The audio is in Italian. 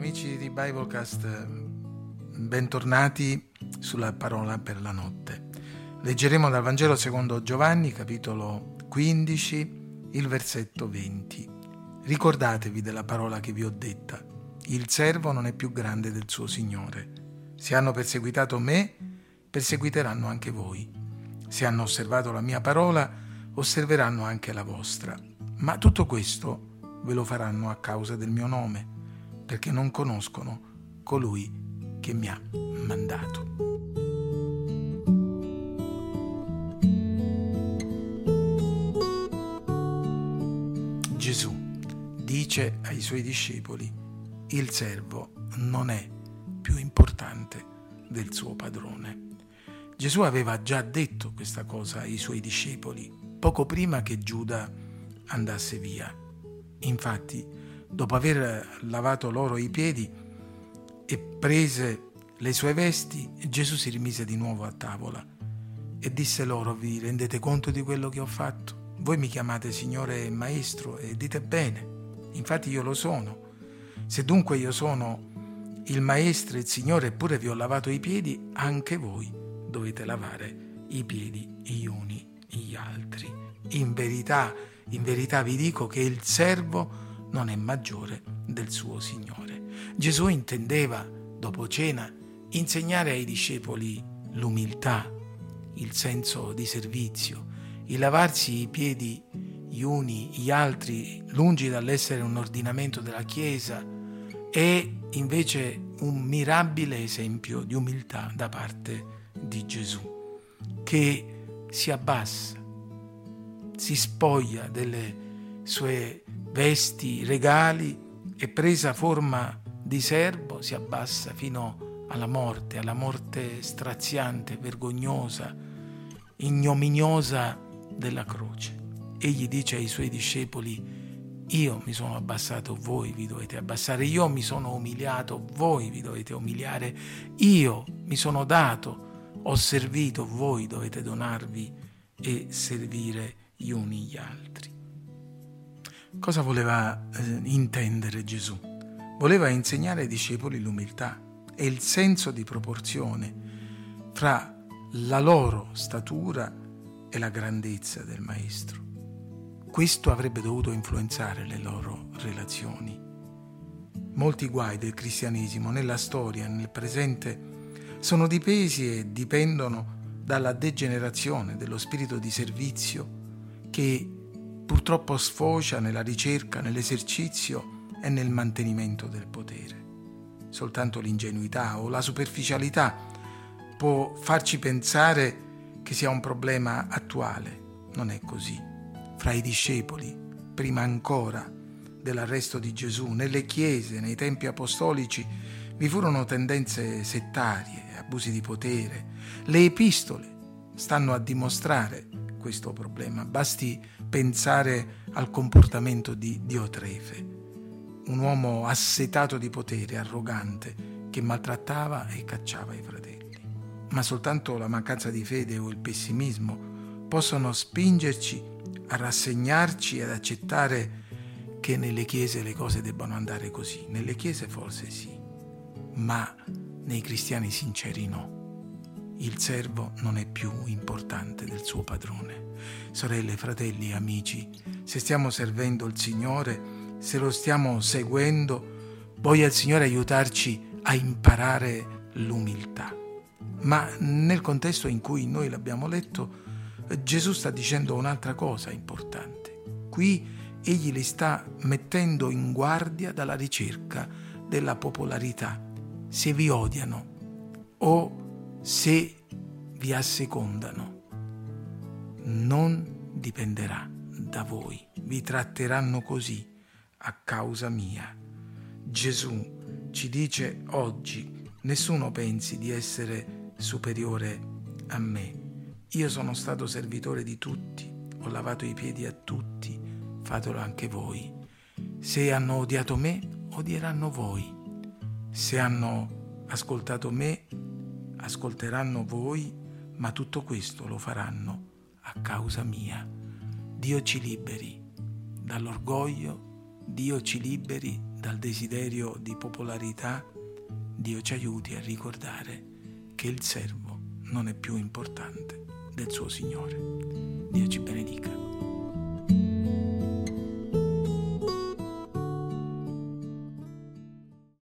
amici di Biblecast, bentornati sulla parola per la notte. Leggeremo dal Vangelo secondo Giovanni, capitolo 15, il versetto 20. Ricordatevi della parola che vi ho detta. Il servo non è più grande del suo Signore. Se hanno perseguitato me, perseguiteranno anche voi. Se hanno osservato la mia parola, osserveranno anche la vostra. Ma tutto questo ve lo faranno a causa del mio nome, perché non conoscono colui che mi ha mandato. Gesù dice ai suoi discepoli, il servo non è più importante del suo padrone. Gesù aveva già detto questa cosa ai suoi discepoli poco prima che Giuda andasse via. Infatti, dopo aver lavato loro i piedi e prese le sue vesti, Gesù si rimise di nuovo a tavola e disse loro, vi rendete conto di quello che ho fatto? Voi mi chiamate Signore e Maestro e dite bene, infatti io lo sono. Se dunque io sono il Maestro e il Signore eppure vi ho lavato i piedi, anche voi dovete lavare i piedi gli uni gli altri. In verità, in verità vi dico che il servo non è maggiore del suo Signore. Gesù intendeva, dopo cena, insegnare ai discepoli l'umiltà, il senso di servizio, il lavarsi i piedi gli uni gli altri, lungi dall'essere un ordinamento della Chiesa, è invece un mirabile esempio di umiltà da parte di Gesù, che si abbassa si spoglia delle sue vesti regali e presa forma di servo si abbassa fino alla morte, alla morte straziante, vergognosa, ignominiosa della croce. Egli dice ai suoi discepoli, io mi sono abbassato, voi vi dovete abbassare, io mi sono umiliato, voi vi dovete umiliare, io mi sono dato, ho servito, voi dovete donarvi e servire gli uni gli altri. Cosa voleva eh, intendere Gesù? Voleva insegnare ai discepoli l'umiltà e il senso di proporzione fra la loro statura e la grandezza del Maestro. Questo avrebbe dovuto influenzare le loro relazioni. Molti guai del cristianesimo nella storia, nel presente, sono dipesi e dipendono dalla degenerazione dello spirito di servizio che purtroppo sfocia nella ricerca, nell'esercizio e nel mantenimento del potere. Soltanto l'ingenuità o la superficialità può farci pensare che sia un problema attuale. Non è così. Fra i discepoli, prima ancora dell'arresto di Gesù, nelle chiese, nei tempi apostolici, vi furono tendenze settarie, abusi di potere. Le epistole stanno a dimostrare questo problema. Basti pensare al comportamento di Diotrefe, un uomo assetato di potere, arrogante, che maltrattava e cacciava i fratelli. Ma soltanto la mancanza di fede o il pessimismo possono spingerci a rassegnarci e ad accettare che nelle chiese le cose debbano andare così. Nelle chiese forse sì, ma nei cristiani sinceri no il servo non è più importante del suo padrone. Sorelle, fratelli, amici, se stiamo servendo il Signore, se lo stiamo seguendo, voglia il Signore aiutarci a imparare l'umiltà. Ma nel contesto in cui noi l'abbiamo letto, Gesù sta dicendo un'altra cosa importante. Qui egli li sta mettendo in guardia dalla ricerca della popolarità. Se vi odiano o se vi assecondano. Non dipenderà da voi, vi tratteranno così a causa mia. Gesù ci dice oggi, nessuno pensi di essere superiore a me. Io sono stato servitore di tutti, ho lavato i piedi a tutti, fatelo anche voi. Se hanno odiato me, odieranno voi. Se hanno ascoltato me, ascolteranno voi, ma tutto questo lo faranno a causa mia. Dio ci liberi dall'orgoglio, Dio ci liberi dal desiderio di popolarità, Dio ci aiuti a ricordare che il servo non è più importante del suo Signore. Dio ci benedica.